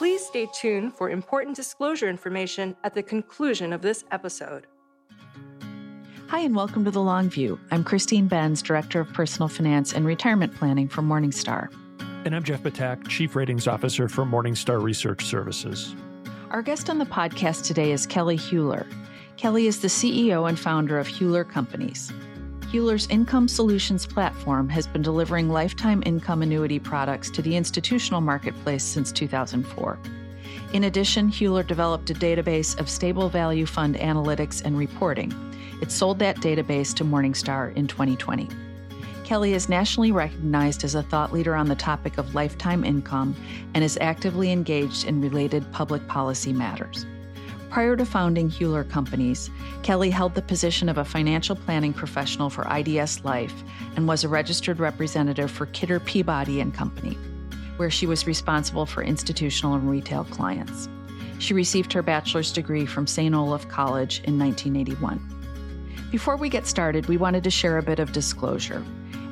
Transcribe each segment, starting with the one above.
Please stay tuned for important disclosure information at the conclusion of this episode. Hi, and welcome to The Long View. I'm Christine Benz, Director of Personal Finance and Retirement Planning for Morningstar. And I'm Jeff Ptak, Chief Ratings Officer for Morningstar Research Services. Our guest on the podcast today is Kelli Hueler. Kelli is the CEO and founder of Hueler Companies. Hueler's Income Solutions platform has been delivering lifetime income annuity products to the institutional marketplace since 2004. In addition, Hueler developed a database of stable value fund analytics and reporting. It sold that database to Morningstar in 2020. Kelli is nationally recognized as a thought leader on the topic of lifetime income and is actively engaged in related public policy matters. Prior to founding Hueler Companies, Kelli held the position of a financial planning professional for IDS Life and was a registered representative for Kidder Peabody and Company, where she was responsible for institutional and retail clients. She received her bachelor's degree from St. Olaf College in 1981. Before we get started, we wanted to share a bit of disclosure.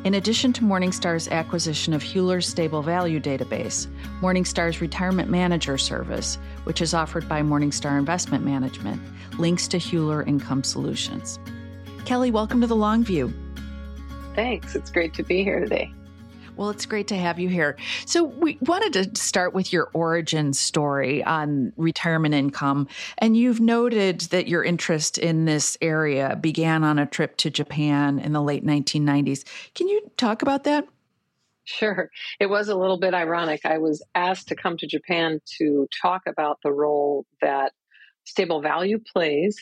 In addition to Morningstar's acquisition of Hueler's Stable Value database, Morningstar's Retirement Manager service, which is offered by Morningstar Investment Management, links to Hueler Income Solutions. Kelli, welcome to the Long View. Thanks. It's great to be here today. Well, it's great to have you here. So, we wanted to start with your origin story on retirement income. And you've noted that your interest in this area began on a trip to Japan in the late 1990s. Can you talk about that? Sure. It was a little bit ironic. I was asked to come to Japan to talk about the role that stable value plays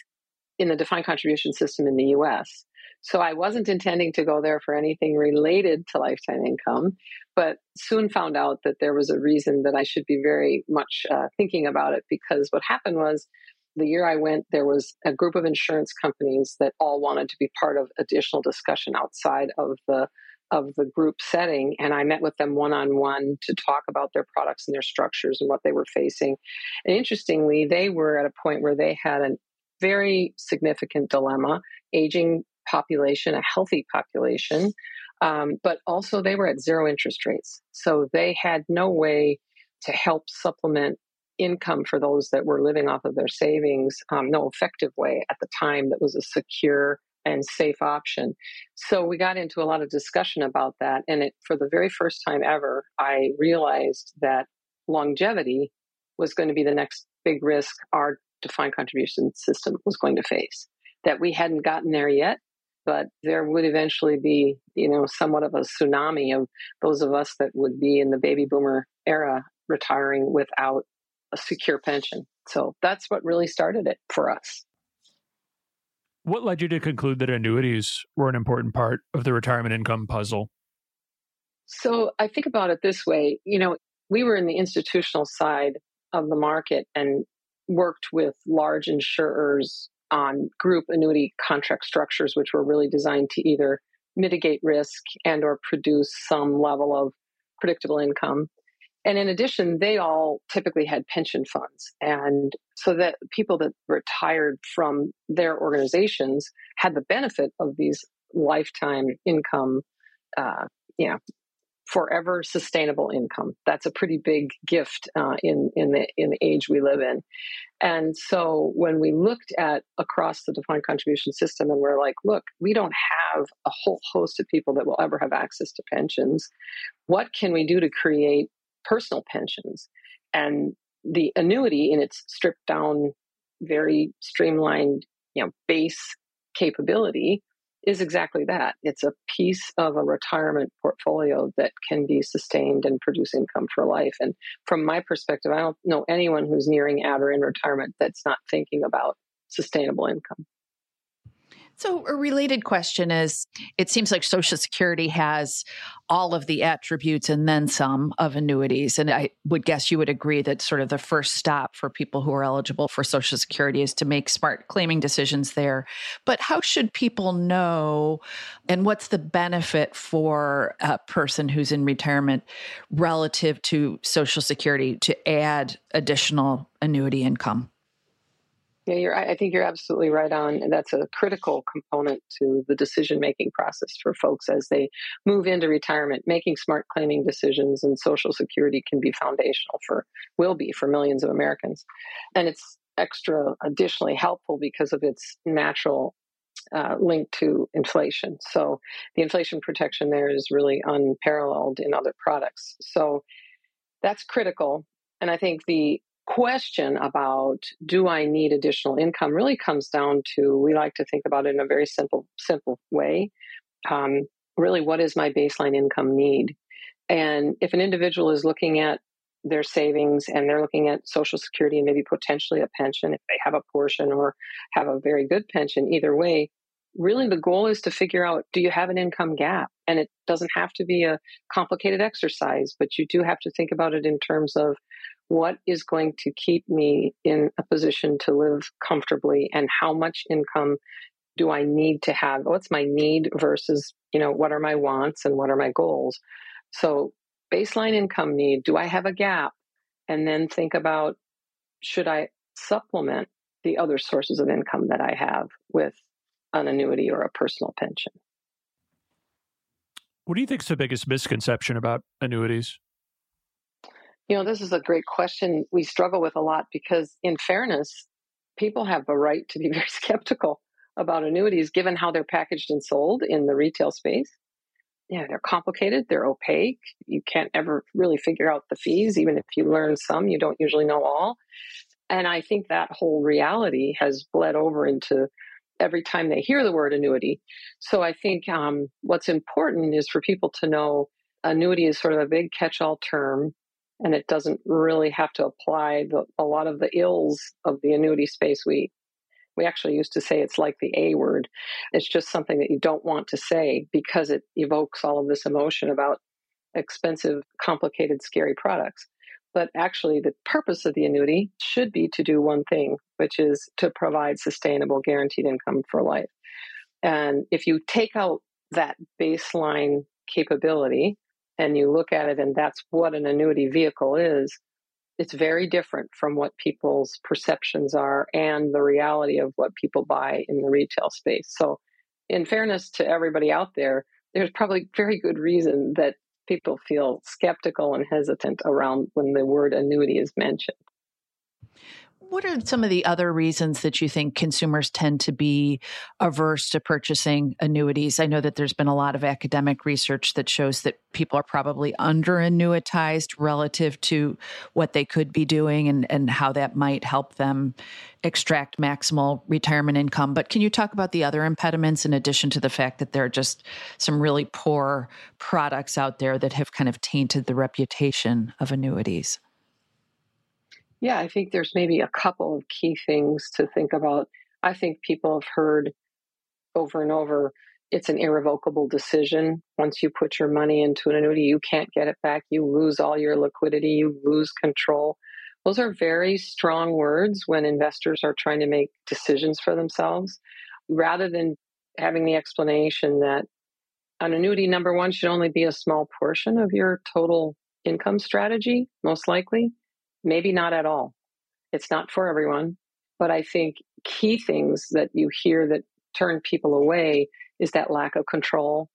in the defined contribution system in the US. So I wasn't intending to go there for anything related to lifetime income, but soon found out that there was a reason that I should be very much uh, thinking about it because what happened was the year I went, there was a group of insurance companies that all wanted to be part of additional discussion outside of the of the group setting and I met with them one on one to talk about their products and their structures and what they were facing. And interestingly, they were at a point where they had a very significant dilemma, aging population, a healthy population, um, but also they were at zero interest rates. So they had no way to help supplement income for those that were living off of their savings, um, no effective way at the time that was a secure and safe option. So we got into a lot of discussion about that. And it, for the very first time ever, I realized that longevity was going to be the next big risk our defined contribution system was going to face. That we hadn't gotten there yet, but there would eventually be, you know, somewhat of a tsunami of those of us that would be in the baby boomer era retiring without a secure pension. So that's what really started it for us. What led you to conclude that annuities were an important part of the retirement income puzzle? So I think about it this way you know, we were in the institutional side of the market and worked with large insurers on group annuity contract structures, which were really designed to either mitigate risk and or produce some level of predictable income. And in addition, they all typically had pension funds. And so that people that retired from their organizations had the benefit of these lifetime income, uh, you know, forever sustainable income. That's a pretty big gift uh, in in the in the age we live in. And so when we looked at across the defined contribution system, and we're like, look, we don't have a whole host of people that will ever have access to pensions. What can we do to create personal pensions? And the annuity, in its stripped down, very streamlined, you know, base capability, is exactly that. It's a piece of a retirement portfolio that can be sustained and produce income for life. And from my perspective, I don't know anyone who's nearing at or in retirement that's not thinking about sustainable income. So, a related question is it seems like Social Security has all of the attributes and then some of annuities. And I would guess you would agree that sort of the first stop for people who are eligible for Social Security is to make smart claiming decisions there. But how should people know and what's the benefit for a person who's in retirement relative to Social Security to add additional annuity income? Yeah, you're. I think you're absolutely right on. And that's a critical component to the decision making process for folks as they move into retirement. Making smart claiming decisions and Social Security can be foundational for, will be for millions of Americans, and it's extra additionally helpful because of its natural uh, link to inflation. So the inflation protection there is really unparalleled in other products. So that's critical. And I think the question about do I need additional income really comes down to we like to think about it in a very simple simple way. Um, really, what is my baseline income need? And if an individual is looking at their savings and they're looking at social security and maybe potentially a pension if they have a portion or have a very good pension either way really the goal is to figure out do you have an income gap and it doesn't have to be a complicated exercise but you do have to think about it in terms of what is going to keep me in a position to live comfortably and how much income do I need to have? What's my need versus, you know, what are my wants and what are my goals? So, baseline income need, do I have a gap? And then think about should I supplement the other sources of income that I have with an annuity or a personal pension? What do you think is the biggest misconception about annuities? You know, this is a great question we struggle with a lot because, in fairness, people have a right to be very skeptical about annuities given how they're packaged and sold in the retail space. Yeah, they're complicated, they're opaque. You can't ever really figure out the fees. Even if you learn some, you don't usually know all. And I think that whole reality has bled over into every time they hear the word annuity. So I think um, what's important is for people to know annuity is sort of a big catch all term and it doesn't really have to apply the, a lot of the ills of the annuity space. We we actually used to say it's like the A word. It's just something that you don't want to say because it evokes all of this emotion about expensive, complicated, scary products. But actually, the purpose of the annuity should be to do one thing, which is to provide sustainable, guaranteed income for life. And if you take out that baseline capability, and you look at it and that's what an annuity vehicle is, it's very different from what people's perceptions are and the reality of what people buy in the retail space. So, in fairness to everybody out there, there's probably very good reason that people feel skeptical and hesitant around when the word annuity is mentioned. What are some of the other reasons that you think consumers tend to be averse to purchasing annuities? I know that there's been a lot of academic research that shows that people are probably under annuitized relative to what they could be doing and, and how that might help them extract maximal retirement income. But can you talk about the other impediments in addition to the fact that there are just some really poor products out there that have kind of tainted the reputation of annuities? Yeah, I think there's maybe a couple of key things to think about. I think people have heard over and over it's an irrevocable decision. Once you put your money into an annuity, you can't get it back. You lose all your liquidity, you lose control. Those are very strong words when investors are trying to make decisions for themselves rather than having the explanation that an annuity, number one, should only be a small portion of your total income strategy, most likely maybe not at all. It's not for everyone. But I think key things that you hear that turn people away is that lack of control,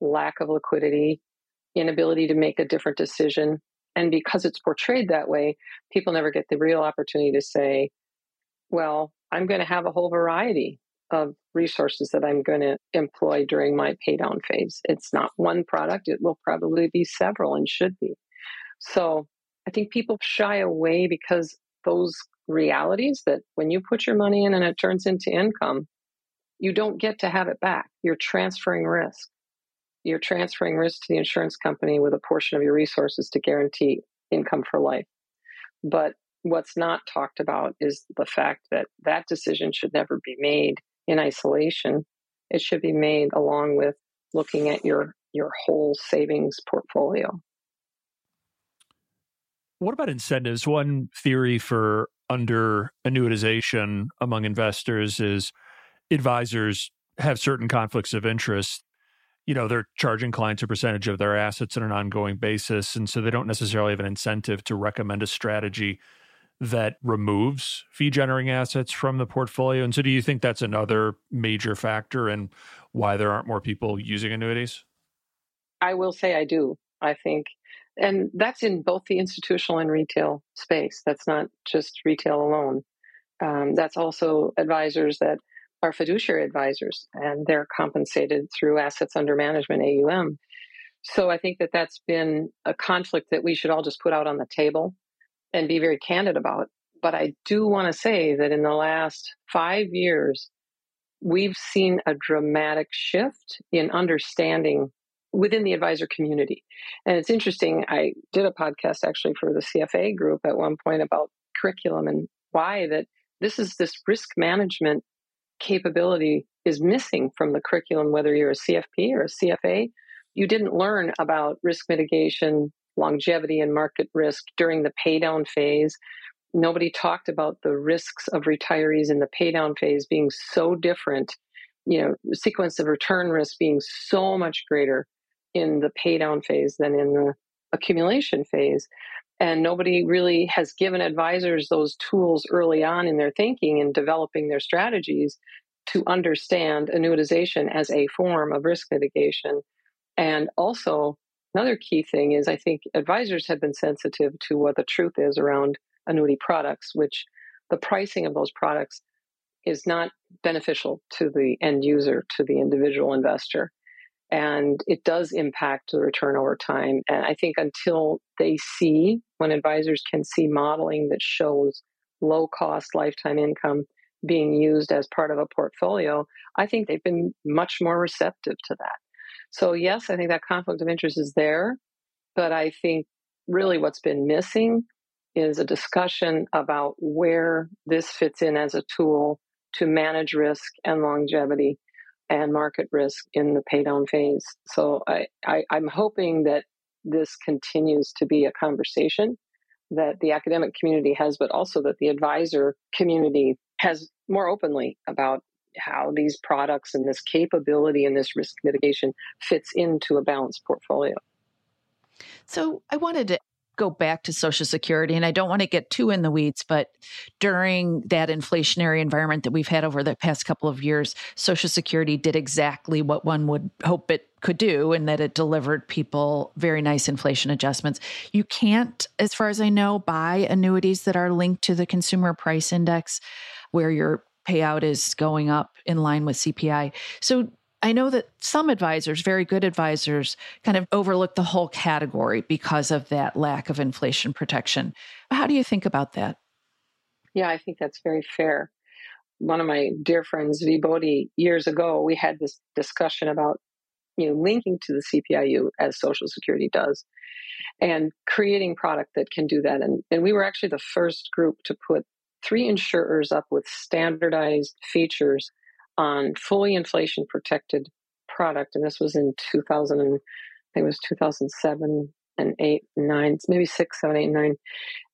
lack of liquidity, inability to make a different decision. And because it's portrayed that way, people never get the real opportunity to say, well, I'm going to have a whole variety of resources that I'm going to employ during my paydown phase. It's not one product, it will probably be several and should be. So I think people shy away because those realities that when you put your money in and it turns into income, you don't get to have it back. You're transferring risk. You're transferring risk to the insurance company with a portion of your resources to guarantee income for life. But what's not talked about is the fact that that decision should never be made in isolation. It should be made along with looking at your your whole savings portfolio. What about incentives? One theory for under annuitization among investors is advisors have certain conflicts of interest. You know, they're charging clients a percentage of their assets on an ongoing basis. And so they don't necessarily have an incentive to recommend a strategy that removes fee generating assets from the portfolio. And so, do you think that's another major factor in why there aren't more people using annuities? I will say I do. I think, and that's in both the institutional and retail space. That's not just retail alone. Um, that's also advisors that are fiduciary advisors and they're compensated through assets under management, AUM. So I think that that's been a conflict that we should all just put out on the table and be very candid about. But I do want to say that in the last five years, we've seen a dramatic shift in understanding within the advisor community. And it's interesting, I did a podcast actually for the CFA group at one point about curriculum and why that this is this risk management capability is missing from the curriculum, whether you're a CFP or a CFA. You didn't learn about risk mitigation, longevity, and market risk during the paydown phase. Nobody talked about the risks of retirees in the paydown phase being so different, you know, sequence of return risk being so much greater in the paydown phase than in the accumulation phase. And nobody really has given advisors those tools early on in their thinking and developing their strategies to understand annuitization as a form of risk mitigation. And also, another key thing is I think advisors have been sensitive to what the truth is around annuity products, which the pricing of those products is not beneficial to the end user, to the individual investor and it does impact the return over time. And I think until they see, when advisors can see modeling that shows low cost lifetime income being used as part of a portfolio, I think they've been much more receptive to that. So, yes, I think that conflict of interest is there, but I think really what's been missing is a discussion about where this fits in as a tool to manage risk and longevity and market risk in the paydown phase. So I, I, I'm hoping that this continues to be a conversation that the academic community has, but also that the advisor community has more openly about how these products and this capability and this risk mitigation fits into a balanced portfolio. So I wanted to go back to Social Security, and I don't want to get too in the weeds, but during that inflationary environment that we've had over the past couple of years, Social Security did exactly what one would hope it could do, and that it delivered people very nice inflation adjustments. You can't, as far as I know, buy annuities that are linked to the consumer price index where your payout is going up in line with CPI. So I know that some advisors, very good advisors, kind of overlook the whole category because of that lack of inflation protection. How do you think about that? Yeah, I think that's very fair. One of my dear friends, Zvi Bodie, years ago, we had this discussion about you know linking to the CPIU as Social Security does, and creating product that can do that. And and we were actually the first group to put three insurers up with standardized features on fully inflation protected product. And this was in 2000, and I think it was 2007 and 8 9, maybe 6, 7, 8, 9.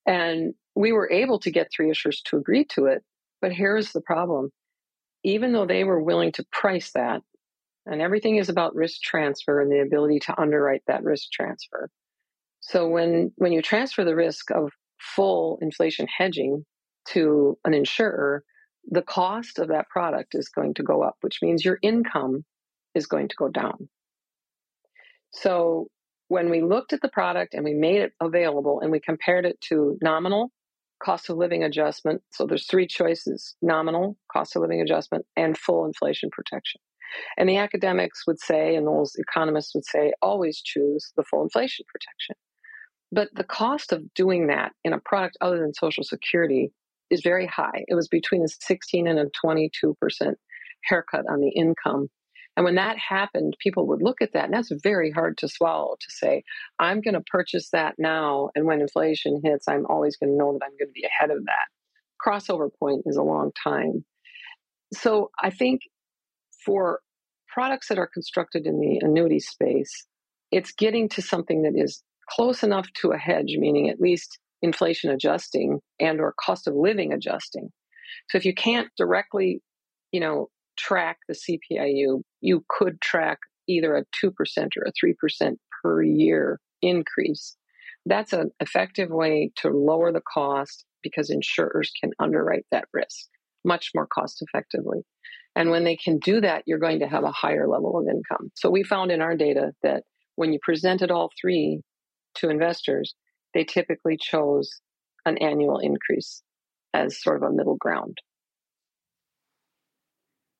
And we were able to get three issuers to agree to it. But here's the problem. Even though they were willing to price that, and everything is about risk transfer and the ability to underwrite that risk transfer. So when when you transfer the risk of full inflation hedging to an insurer, the cost of that product is going to go up, which means your income is going to go down. So when we looked at the product and we made it available and we compared it to nominal cost of living adjustment, so there's three choices nominal cost of living adjustment and full inflation protection. And the academics would say, and those economists would say, always choose the full inflation protection. But the cost of doing that in a product other than Social Security is very high. It was between a 16 and a 22% haircut on the income. And when that happened, people would look at that, and that's very hard to swallow to say, I'm going to purchase that now. And when inflation hits, I'm always going to know that I'm going to be ahead of that. Crossover point is a long time. So I think for products that are constructed in the annuity space, it's getting to something that is close enough to a hedge, meaning at least inflation adjusting and or cost of living adjusting. So if you can't directly, you know, track the CPIU, you could track either a 2% or a 3% per year increase. That's an effective way to lower the cost because insurers can underwrite that risk much more cost effectively. And when they can do that, you're going to have a higher level of income. So we found in our data that when you presented all three to investors, they typically chose an annual increase as sort of a middle ground.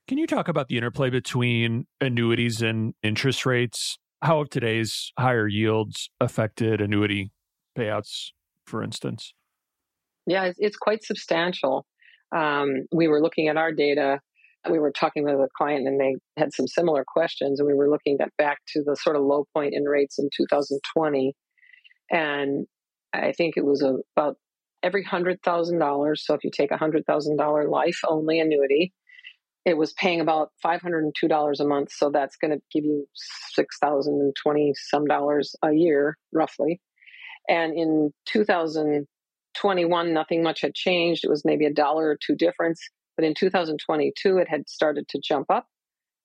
Can you talk about the interplay between annuities and interest rates? How have today's higher yields affected annuity payouts, for instance? Yeah, it's, it's quite substantial. Um, we were looking at our data. We were talking with a client, and they had some similar questions. And we were looking at back to the sort of low point in rates in 2020, and I think it was about every hundred thousand dollars. So if you take a hundred thousand dollar life only annuity, it was paying about five hundred and two dollars a month. So that's going to give you six thousand and twenty some dollars a year, roughly. And in 2021, nothing much had changed. It was maybe a dollar or two difference. But in 2022, it had started to jump up.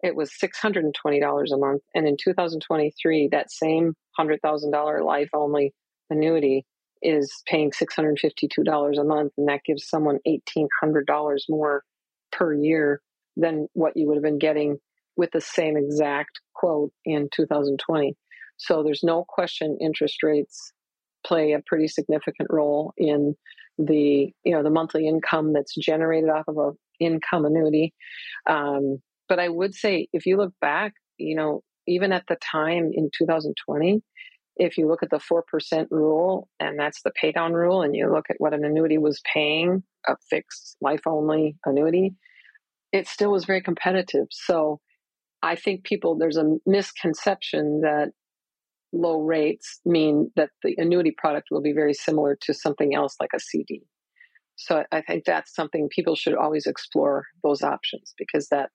It was $620 a month. And in 2023, that same $100,000 life only annuity is paying $652 a month. And that gives someone $1,800 more per year than what you would have been getting with the same exact quote in 2020. So there's no question interest rates play a pretty significant role in the you know the monthly income that's generated off of a income annuity. Um, but I would say if you look back, you know, even at the time in 2020, if you look at the 4% rule, and that's the pay down rule, and you look at what an annuity was paying, a fixed life only annuity, it still was very competitive. So I think people, there's a misconception that low rates mean that the annuity product will be very similar to something else like a CD. So I think that's something people should always explore those options because that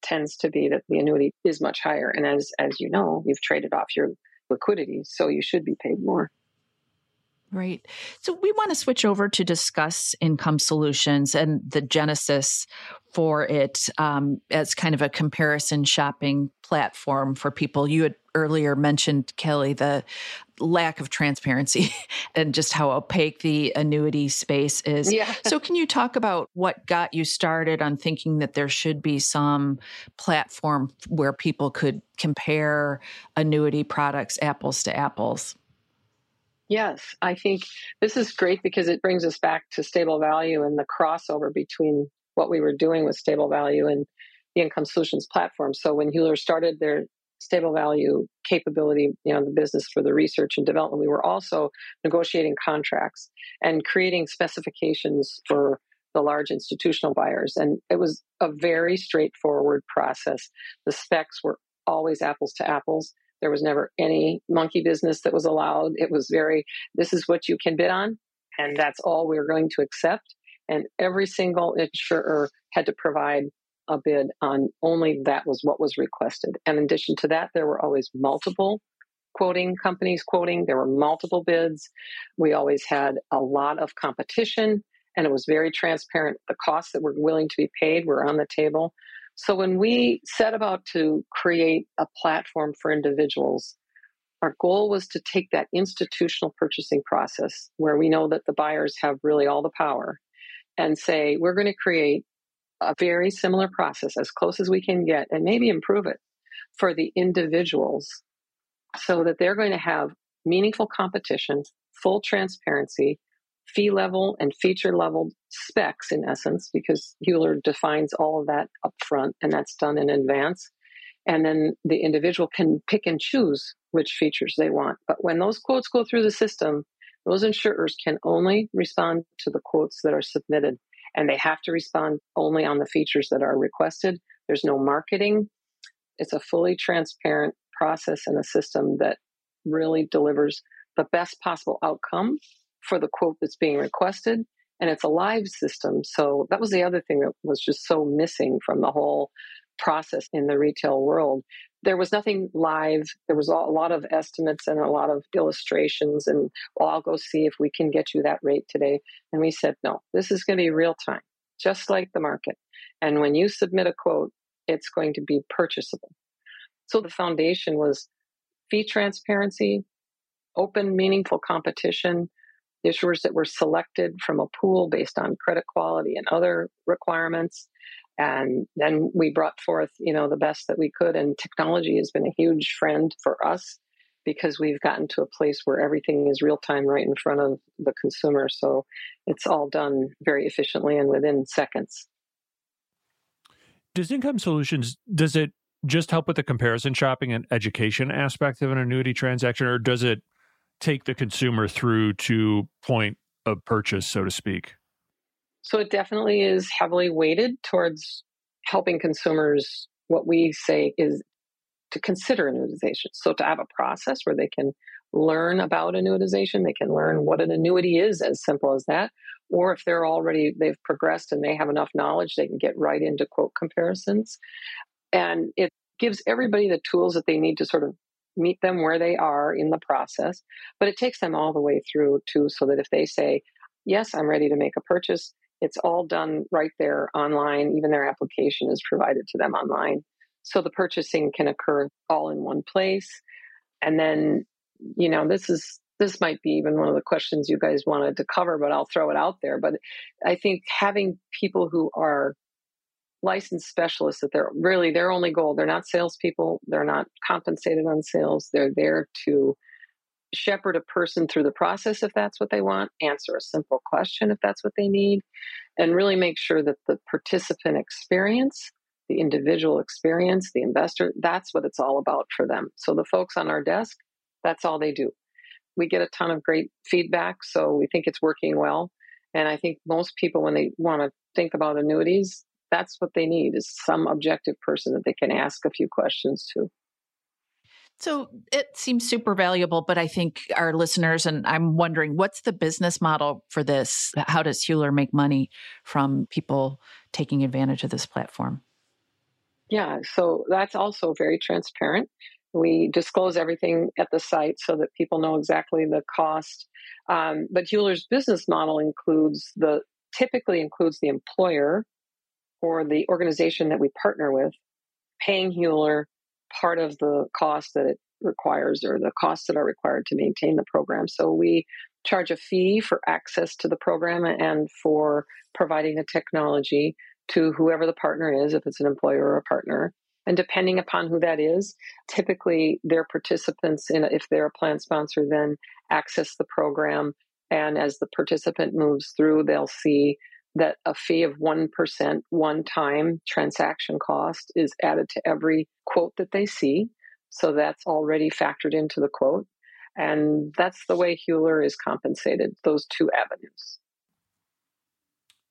tends to be that the annuity is much higher. And as as you know, you've traded off your liquidity, so you should be paid more. Right. So we want to switch over to discuss income solutions and the genesis for it um, as kind of a comparison shopping platform for people. You had earlier mentioned, Kelli, the lack of transparency and just how opaque the annuity space is. Yeah. So, can you talk about what got you started on thinking that there should be some platform where people could compare annuity products apples to apples? Yes, I think this is great because it brings us back to stable value and the crossover between what we were doing with stable value and the income solutions platform. So when Hueler started their stable value capability, you know, the business for the research and development, we were also negotiating contracts and creating specifications for the large institutional buyers. And it was a very straightforward process. The specs were always apples to apples. There was never any monkey business that was allowed. It was very, this is what you can bid on, and that's all we're going to accept. And every single insurer had to provide a bid on only that was what was requested. And in addition to that, there were always multiple quoting companies quoting. There were multiple bids. We always had a lot of competition, and it was very transparent. The costs that were willing to be paid were on the table. So when we set about to create a platform for individuals, our goal was to take that institutional purchasing process where we know that the buyers have really all the power and say, we're going to create a very similar process as close as we can get and maybe improve it for the individuals so that they're going to have meaningful competition, full transparency, fee level and feature level specs in essence, because Hueler defines all of that up front and that's done in advance. And then the individual can pick and choose which features they want. But when those quotes go through the system, those insurers can only respond to the quotes that are submitted and they have to respond only on the features that are requested. There's no marketing. It's a fully transparent process and a system that really delivers the best possible outcome for the quote that's being requested. And it's a live system. So that was the other thing that was just so missing from the whole process in the retail world. There was nothing live. There was a lot of estimates and a lot of illustrations. And well, I'll go see if we can get you that rate today. And we said, no, this is going to be real time, just like the market. And when you submit a quote, it's going to be purchasable. So the foundation was fee transparency, open, meaningful competition, issuers that were selected from a pool based on credit quality and other requirements. And then we brought forth, you know, the best that we could. And technology has been a huge friend for us because we've gotten to a place where everything is real time right in front of the consumer. So it's all done very efficiently and within seconds. Does Income Solutions, does it just help with the comparison shopping and education aspect of an annuity transaction, or does it take the consumer through to point of purchase, so to speak? So it definitely is heavily weighted towards helping consumers. What we say is to consider annuitization. So to have a process where they can learn about annuitization, they can learn what an annuity is, as simple as that. Or if they're already they've progressed and they have enough knowledge, they can get right into quote comparisons. And it gives everybody the tools that they need to sort of meet them where they are in the process. But it takes them all the way through too, so that if they say, Yes, I'm ready to make a purchase, it's all done right there online. Even their application is provided to them online. So the purchasing can occur all in one place. And then, you know, this is this might be even one of the questions you guys wanted to cover, but I'll throw it out there. But I think having people who are licensed specialists that they're really their only goal, they're not salespeople, they're not compensated on sales, they're there to shepherd a person through the process if that's what they want, answer a simple question if that's what they need, and really make sure that the participant experience the individual experience, the investor, that's what it's all about for them. So the folks on our desk, that's all they do. We get a ton of great feedback, so we think it's working well. And I think most people, when they want to think about annuities, that's what they need is some objective person that they can ask a few questions to. So it seems super valuable, but I think our listeners and I'm wondering what's the business model for this? How does Hueler make money from people taking advantage of this platform? Yeah, so that's also very transparent. We disclose everything at the site so that people know exactly the cost. Um, but Hueler's business model includes the typically includes the employer or the organization that we partner with paying Hueler part of the cost that it requires or the costs that are required to maintain the program. So we charge a fee for access to the program and for providing the technology to whoever the partner is, if it's an employer or a partner. And depending upon who that is, typically their participants in if they're a plan sponsor then access the program. And as the participant moves through, they'll see that a fee of 1% one time transaction cost is added to every quote that they see. So that's already factored into the quote. And that's the way Hueler is compensated, those two avenues.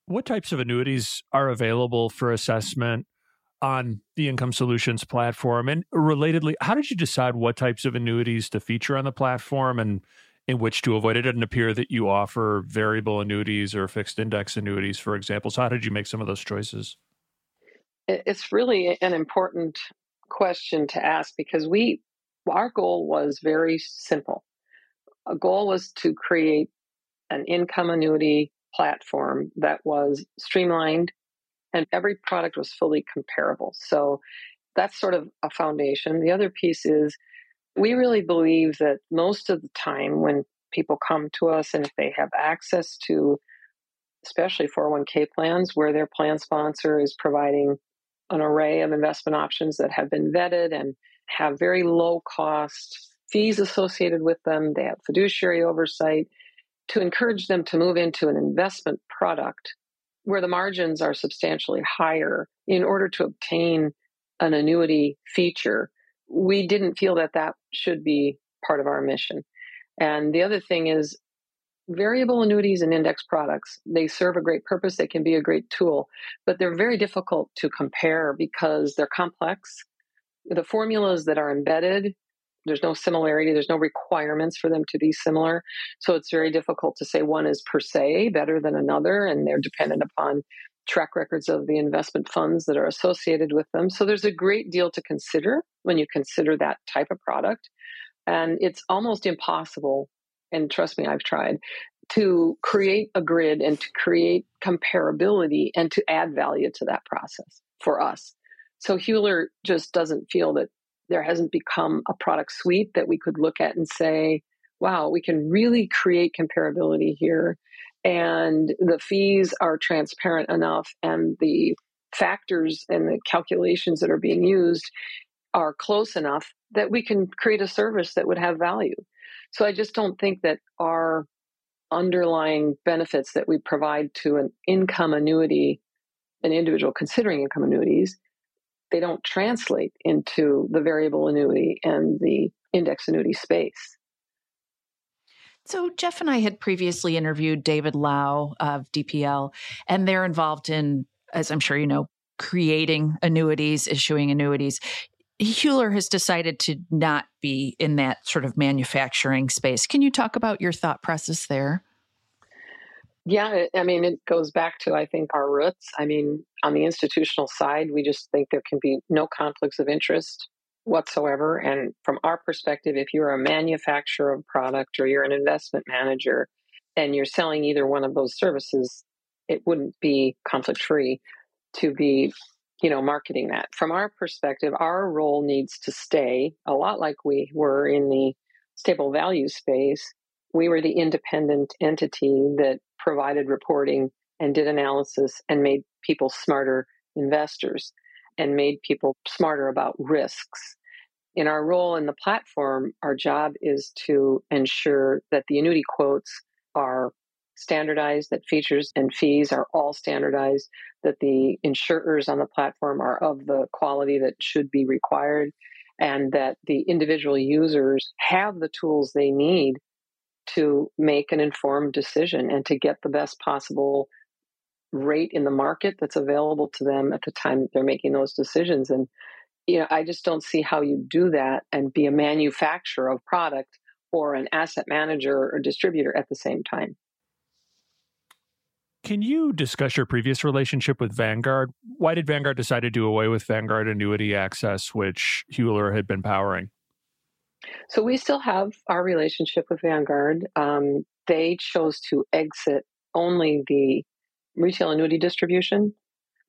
What types of annuities are available for assessment on the Income Solutions platform? And relatedly, how did you decide what types of annuities to feature on the platform and in which to avoid? It didn't appear that you offer variable annuities or fixed index annuities, for example. So, how did you make some of those choices? It's really an important question to ask because we, our goal was very simple. A goal was to create an income annuity platform that was streamlined and every product was fully comparable. So that's sort of a foundation. The other piece is we really believe that most of the time when people come to us and if they have access to especially 401k plans where their plan sponsor is providing an array of investment options that have been vetted and have very low cost fees associated with them. They have fiduciary oversight to encourage them to move into an investment product where the margins are substantially higher in order to obtain an annuity feature, we didn't feel that that should be part of our mission. And the other thing is variable annuities and index products, they serve a great purpose. They can be a great tool, but they're very difficult to compare because they're complex. The formulas that are embedded there's no similarity there's no requirements for them to be similar so it's very difficult to say one is per se better than another and they're dependent upon track records of the investment funds that are associated with them so there's a great deal to consider when you consider that type of product and it's almost impossible and trust me i've tried to create a grid and to create comparability and to add value to that process for us so Hueler just doesn't feel that there hasn't become a product suite that we could look at and say, wow, we can really create comparability here. And the fees are transparent enough, and the factors and the calculations that are being used are close enough that we can create a service that would have value. So I just don't think that our underlying benefits that we provide to an income annuity, an individual considering income annuities, they don't translate into the variable annuity and the index annuity space. So, Jeff and I had previously interviewed David Lau of DPL, and they're involved in, as I'm sure you know, creating annuities, issuing annuities. Hueler has decided to not be in that sort of manufacturing space. Can you talk about your thought process there? Yeah, I mean, it goes back to, I think, our roots. I mean, on the institutional side, we just think there can be no conflicts of interest whatsoever. And from our perspective, if you're a manufacturer of product or you're an investment manager and you're selling either one of those services, it wouldn't be conflict free to be you know marketing that from our perspective our role needs to stay a lot like we were in the stable value space we were the independent entity that provided reporting and did analysis and made people smarter investors and made people smarter about risks in our role in the platform our job is to ensure that the annuity quotes are standardized, that features and fees are all standardized, that the insurers on the platform are of the quality that should be required, and that the individual users have the tools they need to make an informed decision and to get the best possible rate in the market that's available to them at the time they're making those decisions. And you know, I just don't see how you do that and be a manufacturer of product or an asset manager or distributor at the same time. Can you discuss your previous relationship with Vanguard? Why did Vanguard decide to do away with Vanguard Annuity Access, which Hueler had been powering? So we still have our relationship with Vanguard. Um, they chose to exit only the retail annuity distribution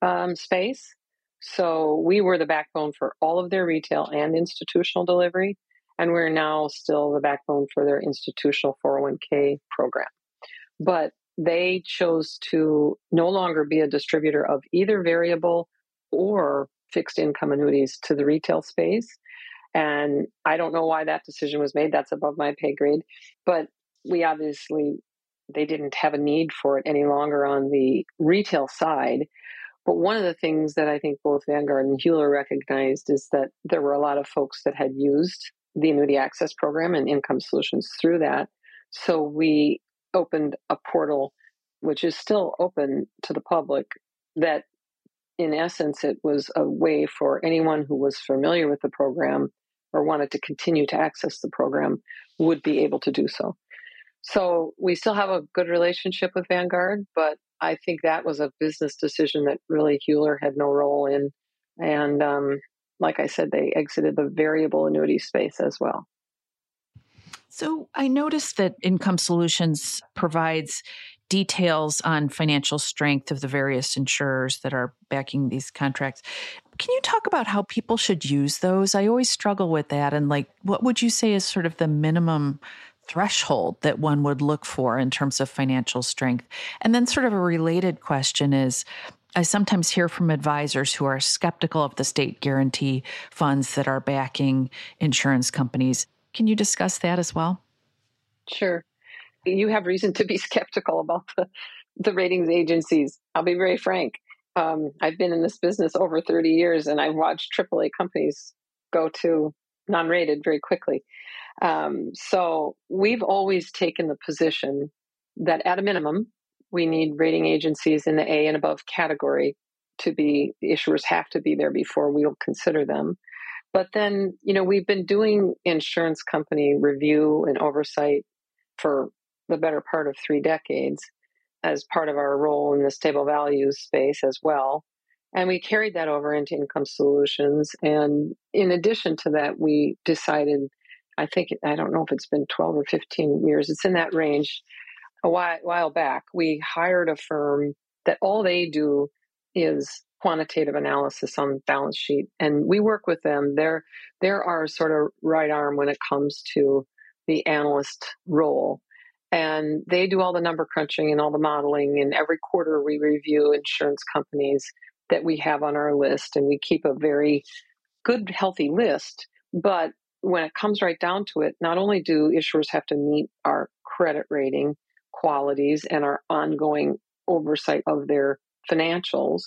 um, space. So we were the backbone for all of their retail and institutional delivery, and we're now still the backbone for their institutional 401k program. But they chose to no longer be a distributor of either variable or fixed income annuities to the retail space. And I don't know why that decision was made. That's above my pay grade. But we obviously, they didn't have a need for it any longer on the retail side. But one of the things that I think both Vanguard and Hueler recognized is that there were a lot of folks that had used the annuity access program and income solutions through that. So we opened a portal, which is still open to the public, that in essence, it was a way for anyone who was familiar with the program or wanted to continue to access the program would be able to do so. So we still have a good relationship with Vanguard, but I think that was a business decision that really Hueler had no role in. And um, like I said, they exited the variable annuity space as well. So I noticed that Income Solutions provides details on financial strength of the various insurers that are backing these contracts. Can you talk about how people should use those? I always struggle with that. And like, what would you say is sort of the minimum threshold that one would look for in terms of financial strength? And then, sort of a related question is I sometimes hear from advisors who are skeptical of the state guarantee funds that are backing insurance companies. Can you discuss that as well? Sure. You have reason to be skeptical about the, the ratings agencies. I'll be very frank. Um, I've been in this business over 30 years and I've watched AAA companies go to non rated very quickly. Um, so we've always taken the position that at a minimum, we need rating agencies in the A and above category to be, the issuers have to be there before we'll consider them. But then, you know, we've been doing insurance company review and oversight for the better part of three decades as part of our role in the stable values space as well. And we carried that over into income solutions. And in addition to that, we decided I think, I don't know if it's been 12 or 15 years, it's in that range. A while, while back, we hired a firm that all they do is quantitative analysis on balance sheet and we work with them they're they're our sort of right arm when it comes to the analyst role. And they do all the number crunching and all the modeling. And every quarter, we review insurance companies that we have on our list, and we keep a very good, healthy list. But when it comes right down to it, not only do issuers have to meet our credit rating qualities and our ongoing oversight of their financials,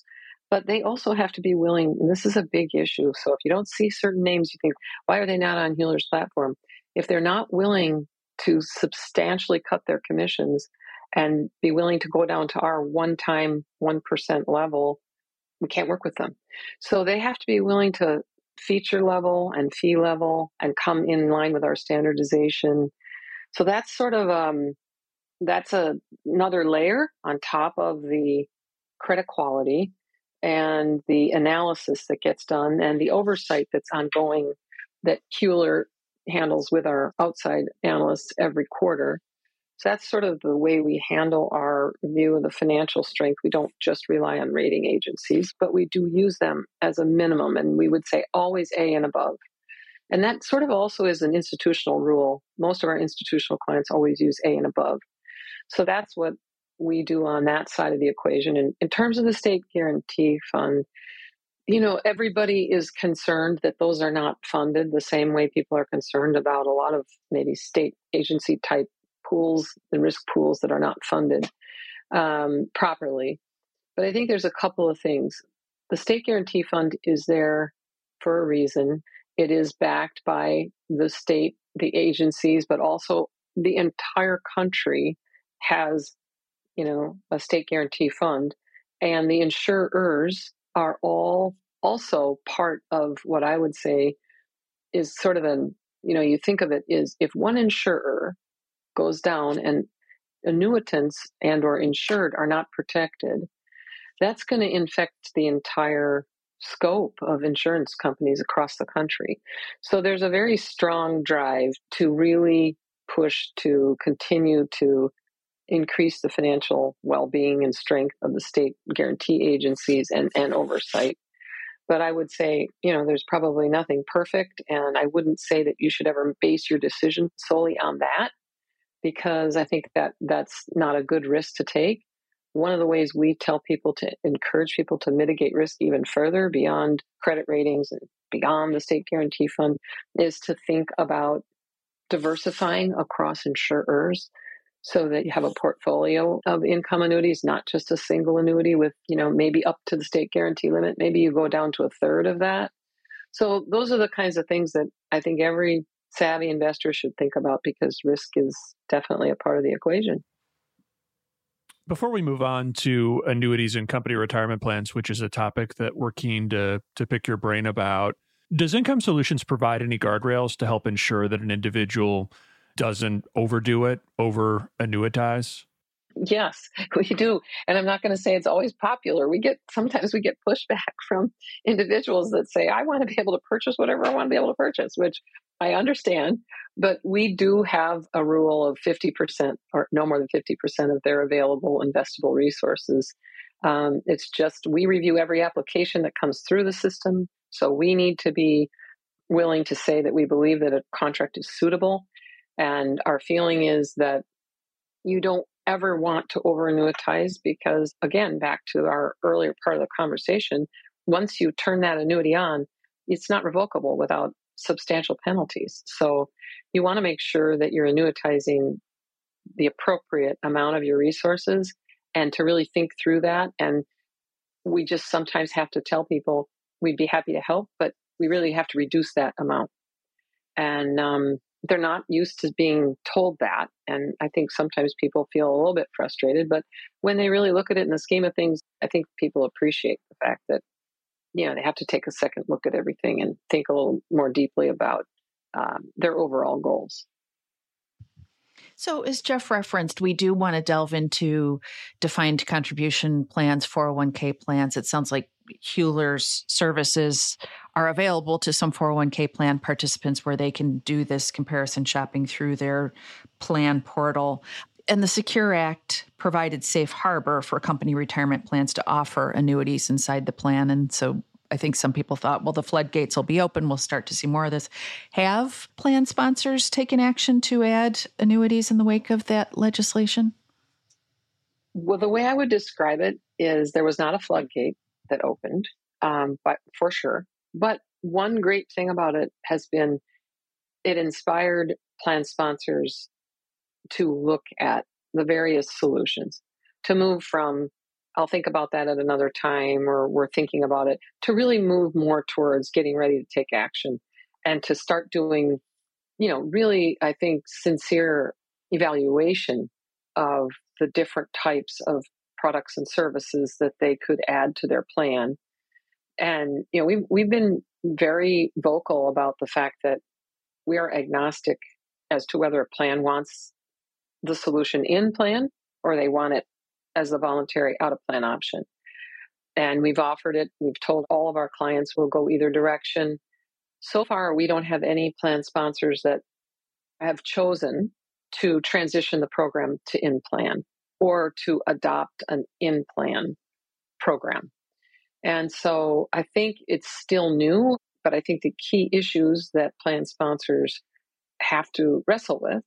but they also have to be willing, this is a big issue. So if you don't see certain names, you think, why are they not on Hueler's platform? If they're not willing to substantially cut their commissions and be willing to go down to our one time 1% level, we can't work with them. So they have to be willing to feature level and fee level and come in line with our standardization. So that's sort of um, that's a, another layer on top of the credit quality and the analysis that gets done and the oversight that's ongoing that Hueler handles with our outside analysts every quarter. So that's sort of the way we handle our view of the financial strength. We don't just rely on rating agencies, but we do use them as a minimum. And we would say always A and above. And that sort of also is an institutional rule. Most of our institutional clients always use A and above. So that's what we do on that side of the equation. And in terms of the state guarantee fund, you know, everybody is concerned that those are not funded the same way people are concerned about a lot of maybe state agency type pools and risk pools that are not funded um, properly. But I think there's a couple of things. The state guarantee fund is there for a reason. It is backed by the state, the agencies, but also the entire country has, you know, a state guarantee fund. And the insurers are all also part of what I would say is sort of an, you know, you think of it is if one insurer goes down and annuitants and or insured are not protected, that's going to infect the entire scope of insurance companies across the country. So there's a very strong drive to really push to continue to increase the financial well-being and strength of the state guarantee agencies and, and oversight. But I would say, you know, there's probably nothing perfect, and I wouldn't say that you should ever base your decision solely on that because I think that that's not a good risk to take. One of the ways we tell people to encourage people to mitigate risk even further beyond credit ratings and beyond the state guarantee fund is to think about diversifying across insurers so that you have a portfolio of income annuities, not just a single annuity with, you know, maybe up to the state guarantee limit. Maybe you go down to a third of that. So those are the kinds of things that I think every savvy investor should think about because risk is definitely a part of the equation. Before we move on to annuities and company retirement plans, which is a topic that we're keen to to pick your brain about, does Income Solutions provide any guardrails to help ensure that an individual doesn't overdo it, over annuitize? Yes, we do. And I'm not going to say it's always popular. We get sometimes we get pushback from individuals that say, I want to be able to purchase whatever I want to be able to purchase, which I understand. But we do have a rule of 50% or no more than 50% of their available investable resources. Um, it's just we review every application that comes through the system. So we need to be willing to say that we believe that a contract is suitable. And our feeling is that you don't ever want to over annuitize because, again, back to our earlier part of the conversation, once you turn that annuity on, it's not revocable without substantial penalties. So you want to make sure that you're annuitizing the appropriate amount of your resources and to really think through that. And we just sometimes have to tell people we'd be happy to help, but we really have to reduce that amount. And um, they're not used to being told that. And I think sometimes people feel a little bit frustrated. But when they really look at it in the scheme of things, I think people appreciate the fact that, you know, they have to take a second look at everything and think a little more deeply about um, their overall goals. So, as Jeff referenced, we do want to delve into defined contribution plans, 401k plans. It sounds like Hueler's services are available to some 401k plan participants where they can do this comparison shopping through their plan portal. And the Secure Act provided safe harbor for company retirement plans to offer annuities inside the plan. And so I think some people thought, well, the floodgates will be open. We'll start to see more of this. Have plan sponsors taken action to add annuities in the wake of that legislation? Well, the way I would describe it is there was not a floodgate that opened, um, but for sure. But one great thing about it has been it inspired plan sponsors to look at the various solutions, to move from I'll think about that at another time, or we're thinking about it, to really move more towards getting ready to take action and to start doing, you know, really, I think, sincere evaluation of the different types of products and services that they could add to their plan. And, you know, we've, we've been very vocal about the fact that we are agnostic as to whether a plan wants the solution in plan or they want it as a voluntary out of plan option. And we've offered it. We've told all of our clients we'll go either direction. So far, we don't have any plan sponsors that have chosen to transition the program to in plan or to adopt an in plan program. And so I think it's still new, but I think the key issues that plan sponsors have to wrestle with,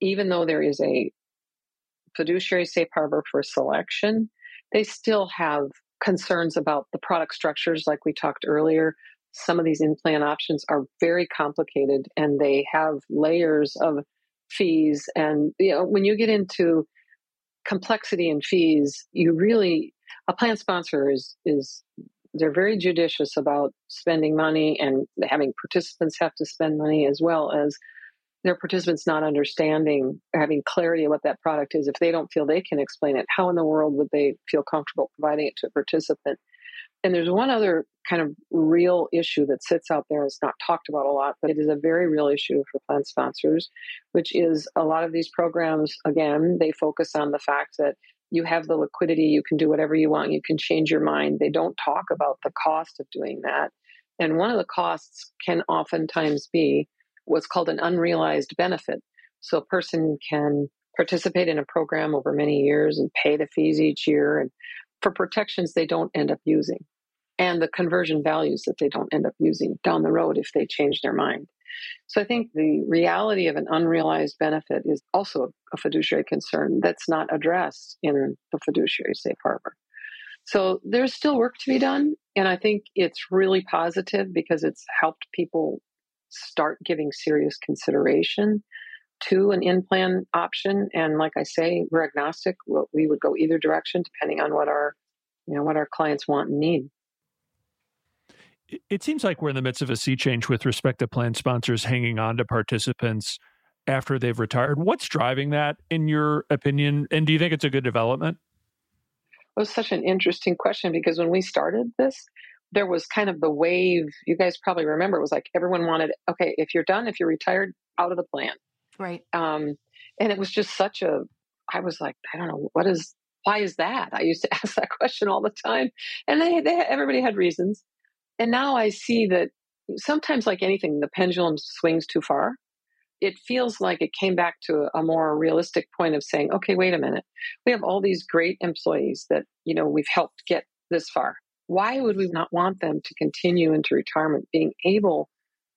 even though there is a fiduciary safe harbor for selection, they still have concerns about the product structures, like we talked earlier. Some of these in plan options are very complicated and they have layers of fees. And you know, when you get into complexity and fees, you really a plan sponsor is is they're very judicious about spending money and having participants have to spend money as well as their participants not understanding, having clarity of what that product is, if they don't feel they can explain it, how in the world would they feel comfortable providing it to a participant? And there's one other kind of real issue that sits out there. and It's not talked about a lot, but it is a very real issue for plan sponsors, which is a lot of these programs, again, they focus on the fact that you have the liquidity, you can do whatever you want, you can change your mind. They don't talk about the cost of doing that. And one of the costs can oftentimes be what's called an unrealized benefit. So a person can participate in a program over many years and pay the fees each year and for protections they don't end up using and the conversion values that they don't end up using down the road if they change their mind. So I think the reality of an unrealized benefit is also a fiduciary concern that's not addressed in the fiduciary safe harbor. So there's still work to be done. And I think it's really positive because it's helped people start giving serious consideration to an in plan option. And like I say, we're agnostic. We would go either direction depending on what our, you know, what our clients want and need. It seems like we're in the midst of a sea change with respect to plan sponsors hanging on to participants after they've retired. What's driving that, in your opinion? And do you think it's a good development? It was such an interesting question because when we started this, there was kind of the wave. You guys probably remember it was like everyone wanted, okay, if you're done, if you're retired, out of the plan. Right. Um, and it was just such a, I was like, I don't know, what is, why is that? I used to ask that question all the time. And they, they everybody had reasons. And now I see that sometimes, like anything, the pendulum swings too far. It feels like it came back to a more realistic point of saying, okay, wait a minute. We have all these great employees that, you know, we've helped get this far why would we not want them to continue into retirement being able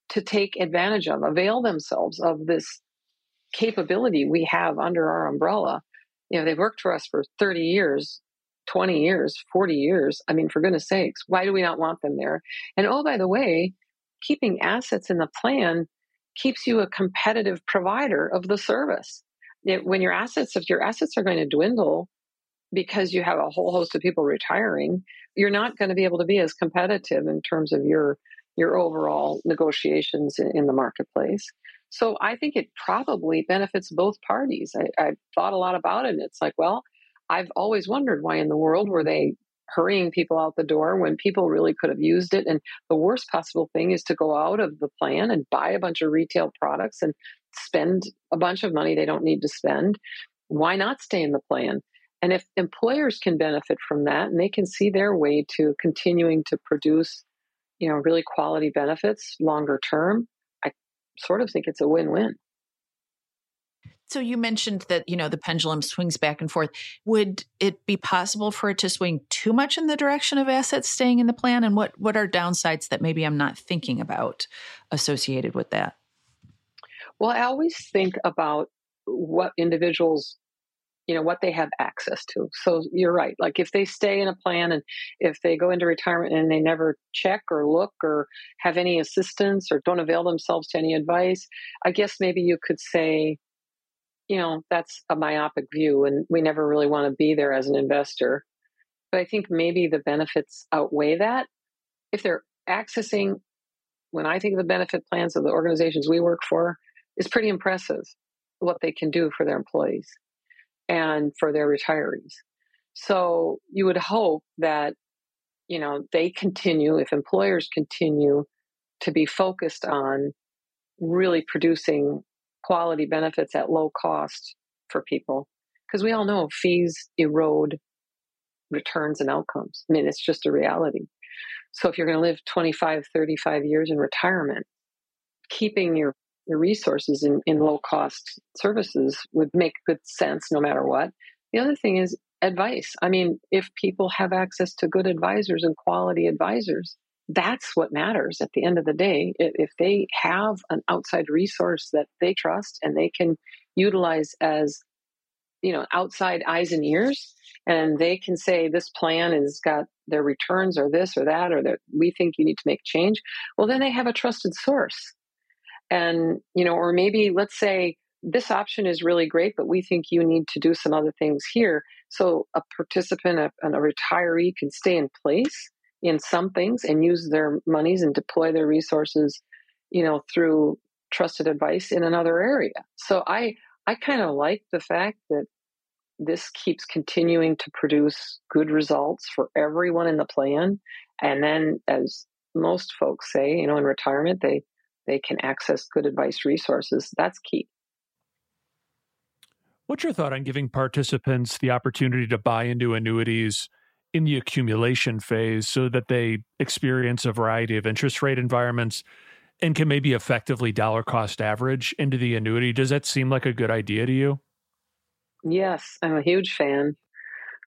to take advantage of, avail themselves of this capability we have under our umbrella? You know, they've worked for us for 30 years, 20 years, 40 years. I mean, for goodness sakes, why do we not want them there? And oh, by the way, keeping assets in the plan keeps you a competitive provider of the service. It, when your assets, if your assets are going to dwindle, because you have a whole host of people retiring, you're not going to be able to be as competitive in terms of your your overall negotiations in, in the marketplace. So I think it probably benefits both parties. I, I've thought a lot about it. And it's like, well, I've always wondered why in the world were they hurrying people out the door when people really could have used it. And the worst possible thing is to go out of the plan and buy a bunch of retail products and spend a bunch of money they don't need to spend. Why not stay in the plan? And if employers can benefit from that and they can see their way to continuing to produce, you know, really quality benefits longer term, I sort of think it's a win-win. So you mentioned that, you know, the pendulum swings back and forth. Would it be possible for it to swing too much in the direction of assets staying in the plan? And what, what are downsides that maybe I'm not thinking about associated with that? Well, I always think about what individuals you know what they have access to so you're right like if they stay in a plan and if they go into retirement and they never check or look or have any assistance or don't avail themselves to any advice i guess maybe you could say you know that's a myopic view and we never really want to be there as an investor but i think maybe the benefits outweigh that if they're accessing when i think of the benefit plans of the organizations we work for is pretty impressive what they can do for their employees and for their retirees. So you would hope that, you know, they continue, if employers continue to be focused on really producing quality benefits at low cost for people. Because we all know fees erode returns and outcomes. I mean, it's just a reality. So if you're going to live 25, 35 years in retirement, keeping your the resources in, in low cost services would make good sense no matter what. The other thing is advice. I mean, if people have access to good advisors and quality advisors, that's what matters at the end of the day. If they have an outside resource that they trust and they can utilize as you know outside eyes and ears and they can say this plan has got their returns or this or that or that we think you need to make change well then they have a trusted source and you know or maybe let's say this option is really great but we think you need to do some other things here so a participant a, a retiree can stay in place in some things and use their monies and deploy their resources you know through trusted advice in another area so i i kind of like the fact that this keeps continuing to produce good results for everyone in the plan and then as most folks say you know in retirement they they can access good advice resources. That's key. What's your thought on giving participants the opportunity to buy into annuities in the accumulation phase so that they experience a variety of interest rate environments and can maybe effectively dollar cost average into the annuity? Does that seem like a good idea to you? Yes, I'm a huge fan.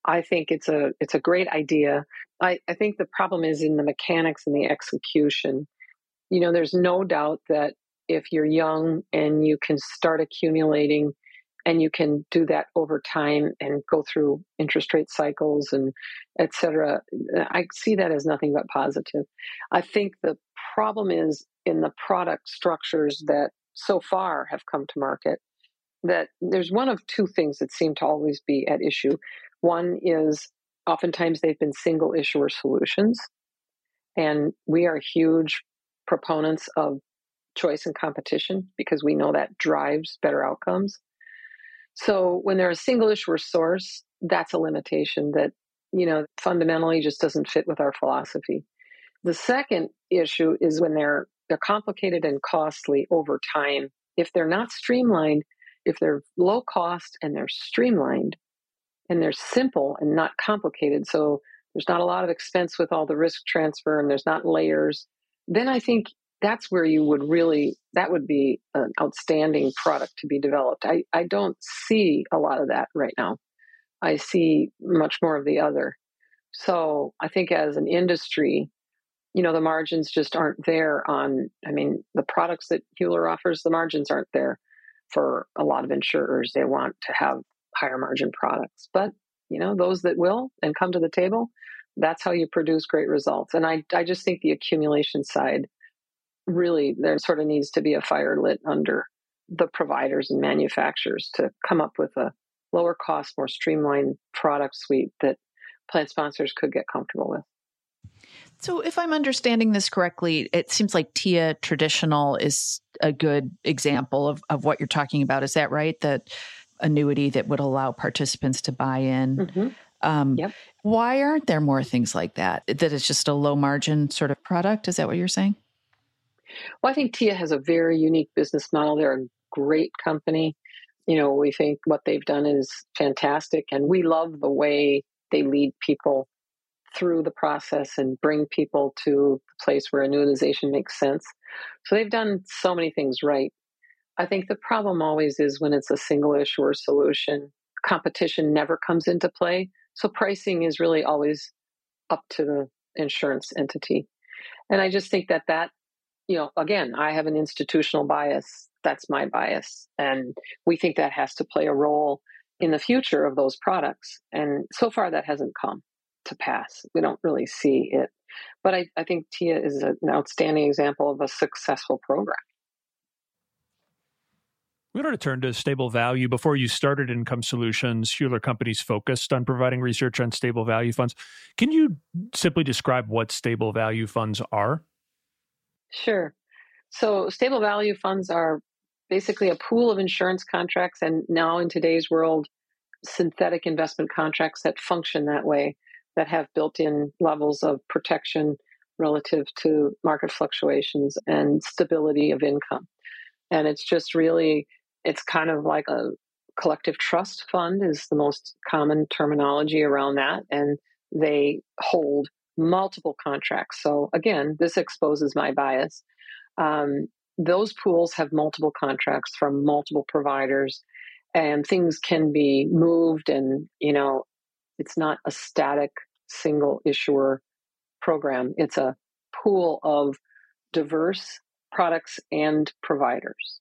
I think it's a it's a great idea. I, I think the problem is in the mechanics and the execution you know, there's no doubt that if you're young and you can start accumulating and you can do that over time and go through interest rate cycles and et cetera, I see that as nothing but positive. I think the problem is in the product structures that so far have come to market that there's one of two things that seem to always be at issue. One is oftentimes they've been single issuer solutions. And we are huge proponents of choice and competition because we know that drives better outcomes. So when they're a single issuer source, that's a limitation that, you know, fundamentally just doesn't fit with our philosophy. The second issue is when they're they're complicated and costly over time. If they're not streamlined, if they're low cost and they're streamlined and they're simple and not complicated, so there's not a lot of expense with all the risk transfer and there's not layers then I think that's where you would really that would be an outstanding product to be developed. I, I don't see a lot of that right now. I see much more of the other. So I think as an industry, you know, the margins just aren't there on I mean, the products that Hueler offers, the margins aren't there for a lot of insurers. They want to have higher margin products. But, you know, those that will and come to the table, that's how you produce great results. And I, I just think the accumulation side really, there sort of needs to be a fire lit under the providers and manufacturers to come up with a lower cost, more streamlined product suite that plan sponsors could get comfortable with. So, if I'm understanding this correctly, it seems like TIAA traditional is a good example of, of what you're talking about. Is that right? That annuity that would allow participants to buy in. Mm-hmm. Um, yep. Why aren't there more things like that? That it's just a low margin sort of product? Is that what you're saying? Well, I think TIAA has a very unique business model. They're a great company. You know, we think what they've done is fantastic, and we love the way they lead people through the process and bring people to the place where annuitization makes sense. So they've done so many things right. I think the problem always is when it's a single issuer solution, competition never comes into play. So pricing is really always up to the insurance entity. And I just think that that, you know, again, I have an institutional bias. That's my bias. And we think that has to play a role in the future of those products. And so far, that hasn't come to pass. We don't really see it. But I, I think TIAA is an outstanding example of a successful program. We want to turn to stable value. Before you started Income Solutions, Hueler Companies focused on providing research on stable value funds. Can you simply describe what stable value funds are? Sure. So, stable value funds are basically a pool of insurance contracts, and now in today's world, synthetic investment contracts that function that way, that have built in levels of protection relative to market fluctuations and stability of income. And it's just really it's kind of like a collective trust fund is the most common terminology around that and they hold multiple contracts. So again this exposes my bias. Um, those pools have multiple contracts from multiple providers and things can be moved and you know it's not a static single issuer program. It's a pool of diverse products and providers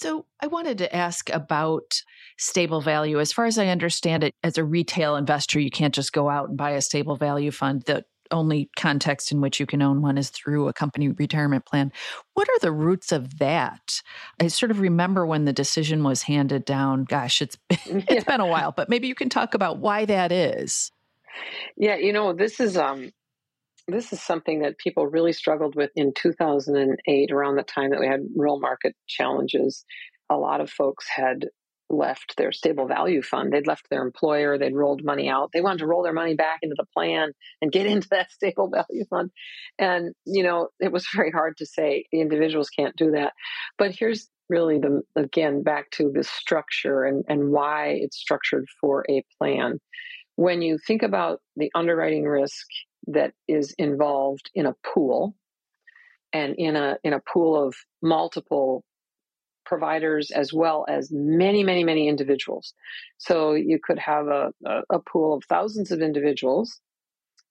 so I wanted to ask about stable value. As far as I understand it, as a retail investor, you can't just go out and buy a stable value fund. The only context in which you can own one is through a company retirement plan. What are the roots of that? I sort of remember when the decision was handed down. Gosh, it's it's yeah. been a while, but maybe you can talk about why that is. Yeah, you know, this is um this is something that people really struggled with in 2008, around the time that we had real market challenges. A lot of folks had left their stable value fund. They'd left their employer, they'd rolled money out. They wanted to roll their money back into the plan and get into that stable value fund. And, you know, it was very hard to say the individuals can't do that. But here's really the, again, back to the structure and, and why it's structured for a plan. When you think about the underwriting risk that is involved in a pool and in a in a pool of multiple providers as well as many many many individuals. So you could have a, a, a, pool of thousands of individuals.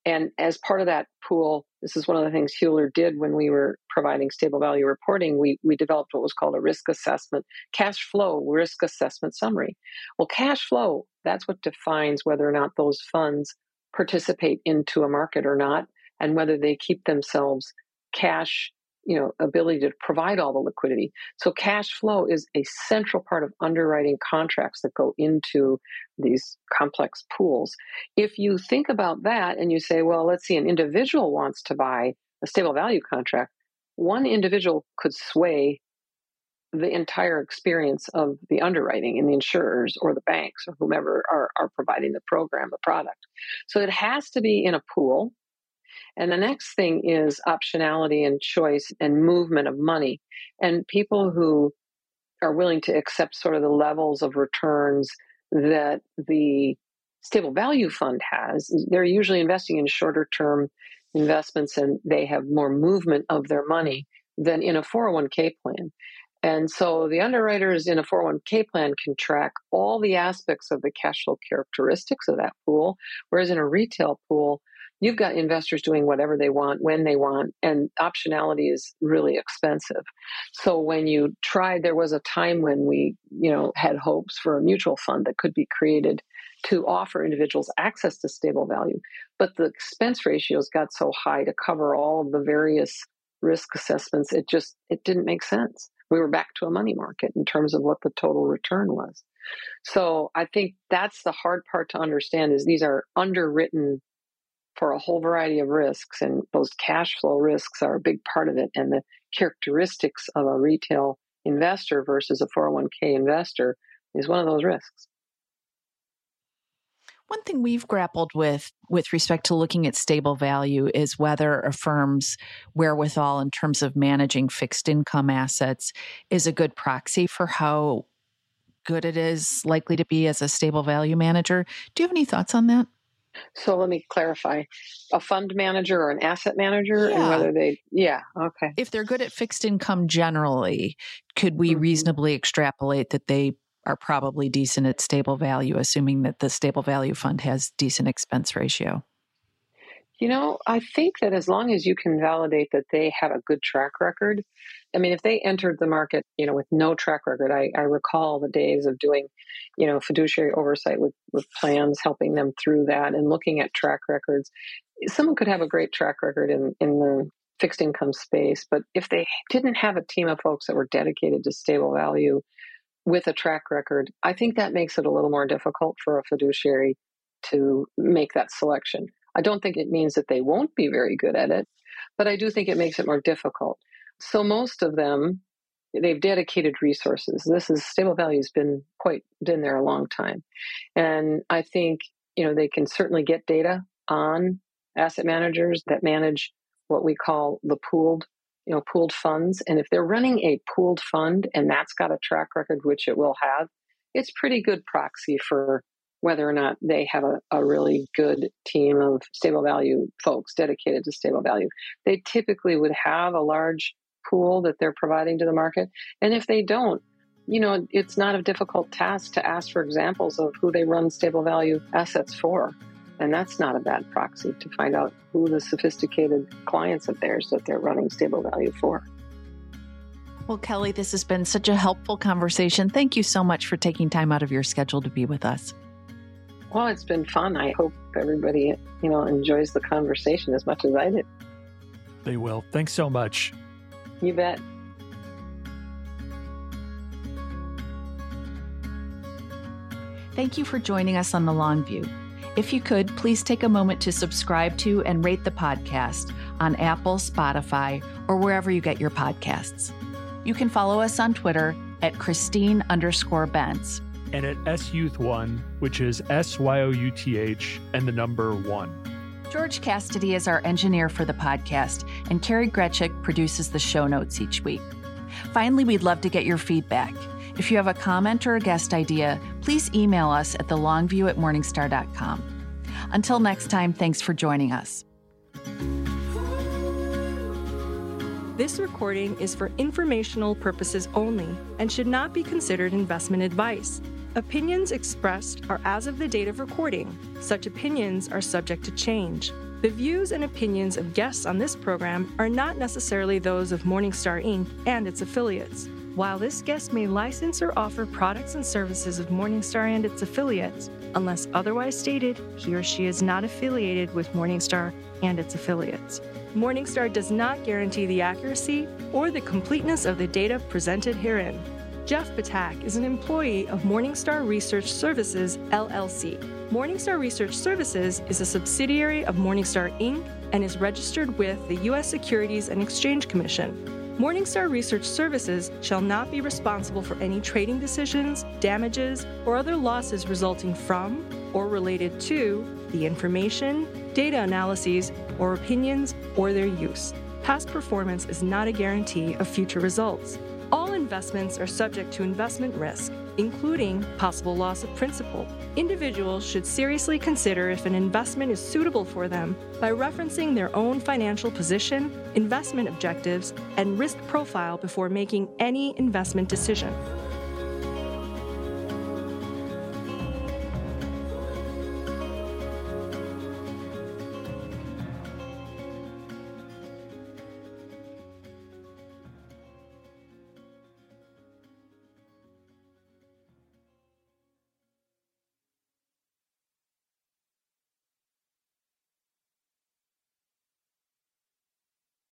And as part of that pool this is one of the things Hueler did when we were providing stable value reporting. We, we developed what was called a risk assessment cash flow risk assessment summary. Well cash flow that's what defines whether or not those funds participate into a market or not, and whether they keep themselves cash, you know, ability to provide all the liquidity. So cash flow is a central part of underwriting contracts that go into these complex pools. If you think about that and you say, well, let's see, an individual wants to buy a stable value contract, one individual could sway the entire experience of the underwriting and the insurers or the banks or whomever are, are providing the program, the product. So it has to be in a pool. And the next thing is optionality and choice and movement of money. And people who are willing to accept sort of the levels of returns that the stable value fund has, they're usually investing in shorter term investments and they have more movement of their money than in a 401k plan. And so the underwriters in a 401k plan can track all the aspects of the cash flow characteristics of that pool. Whereas in a retail pool, you've got investors doing whatever they want when they want, and optionality is really expensive. So when you tried, there was a time when we, you know, had hopes for a mutual fund that could be created to offer individuals access to stable value. But the expense ratios got so high to cover all of the various risk assessments, it just it didn't make sense we were back to a money market in terms of what the total return was. So I think that's the hard part to understand is these are underwritten for a whole variety of risks and those cash flow risks are a big part of it and the characteristics of a retail investor versus a 401k investor is one of those risks. One thing we've grappled with with respect to looking at stable value is whether a firm's wherewithal in terms of managing fixed income assets is a good proxy for how good it is likely to be as a stable value manager. Do you have any thoughts on that? So let me clarify a fund manager or an asset manager Yeah. and whether they, yeah, okay. If they're good at fixed income generally, could we Mhm. reasonably extrapolate that they are probably decent at stable value, assuming that the stable value fund has decent expense ratio? You know, I think that as long as you can validate that they have a good track record, I mean, if they entered the market, you know, with no track record, I, I recall the days of doing, you know, fiduciary oversight with, with plans, helping them through that and looking at track records. Someone could have a great track record in, in the fixed income space, but if they didn't have a team of folks that were dedicated to stable value with a track record, I think that makes it a little more difficult for a fiduciary to make that selection. I don't think it means that they won't be very good at it, but I do think it makes it more difficult. So most of them, they've dedicated resources. This is stable value has been quite been there a long time, and I think you know they can certainly get data on asset managers that manage what we call the pooled you know pooled funds and if they're running a pooled fund and that's got a track record which it will have it's pretty good proxy for whether or not they have a, a really good team of stable value folks dedicated to stable value. They typically would have a large pool that they're providing to the market and if they don't you know it's not a difficult task to ask for examples of who they run stable value assets for and that's not a bad proxy to find out who the sophisticated clients of theirs that they're running stable value for. Well, Kelli, this has been such a helpful conversation. Thank you so much for taking time out of your schedule to be with us. Well, it's been fun. I hope everybody, you know, enjoys the conversation as much as I did. They will. Thanks so much. You bet. Thank you for joining us on The Long View. If you could, please take a moment to subscribe to and rate the podcast on Apple, Spotify, or wherever you get your podcasts. You can follow us on Twitter at Christine underscore Benz. And at S Youth One, which is S Y O U T H and the number one. George Cassidy is our engineer for the podcast, and Kari Greczek produces the show notes each week. Finally, we'd love to get your feedback. If you have a comment or a guest idea, please email us at thelongview at morningstar.com. Until next time, thanks for joining us. This recording is for informational purposes only and should not be considered investment advice. Opinions expressed are as of the date of recording. Such opinions are subject to change. The views and opinions of guests on this program are not necessarily those of Morningstar Inc. and its affiliates. While this guest may license or offer products and services of Morningstar and its affiliates, unless otherwise stated, he or she is not affiliated with Morningstar and its affiliates. Morningstar does not guarantee the accuracy or the completeness of the data presented herein. Jeff Ptak is an employee of Morningstar Research Services, LLC. Morningstar Research Services is a subsidiary of Morningstar Inc. and is registered with the U.S. Securities and Exchange Commission. Morningstar Research Services shall not be responsible for any trading decisions, damages, or other losses resulting from or related to the information, data analyses, or opinions or their use. Past performance is not a guarantee of future results. All investments are subject to investment risk, including possible loss of principal. Individuals should seriously consider if an investment is suitable for them by referencing their own financial position, investment objectives, and risk profile before making any investment decision.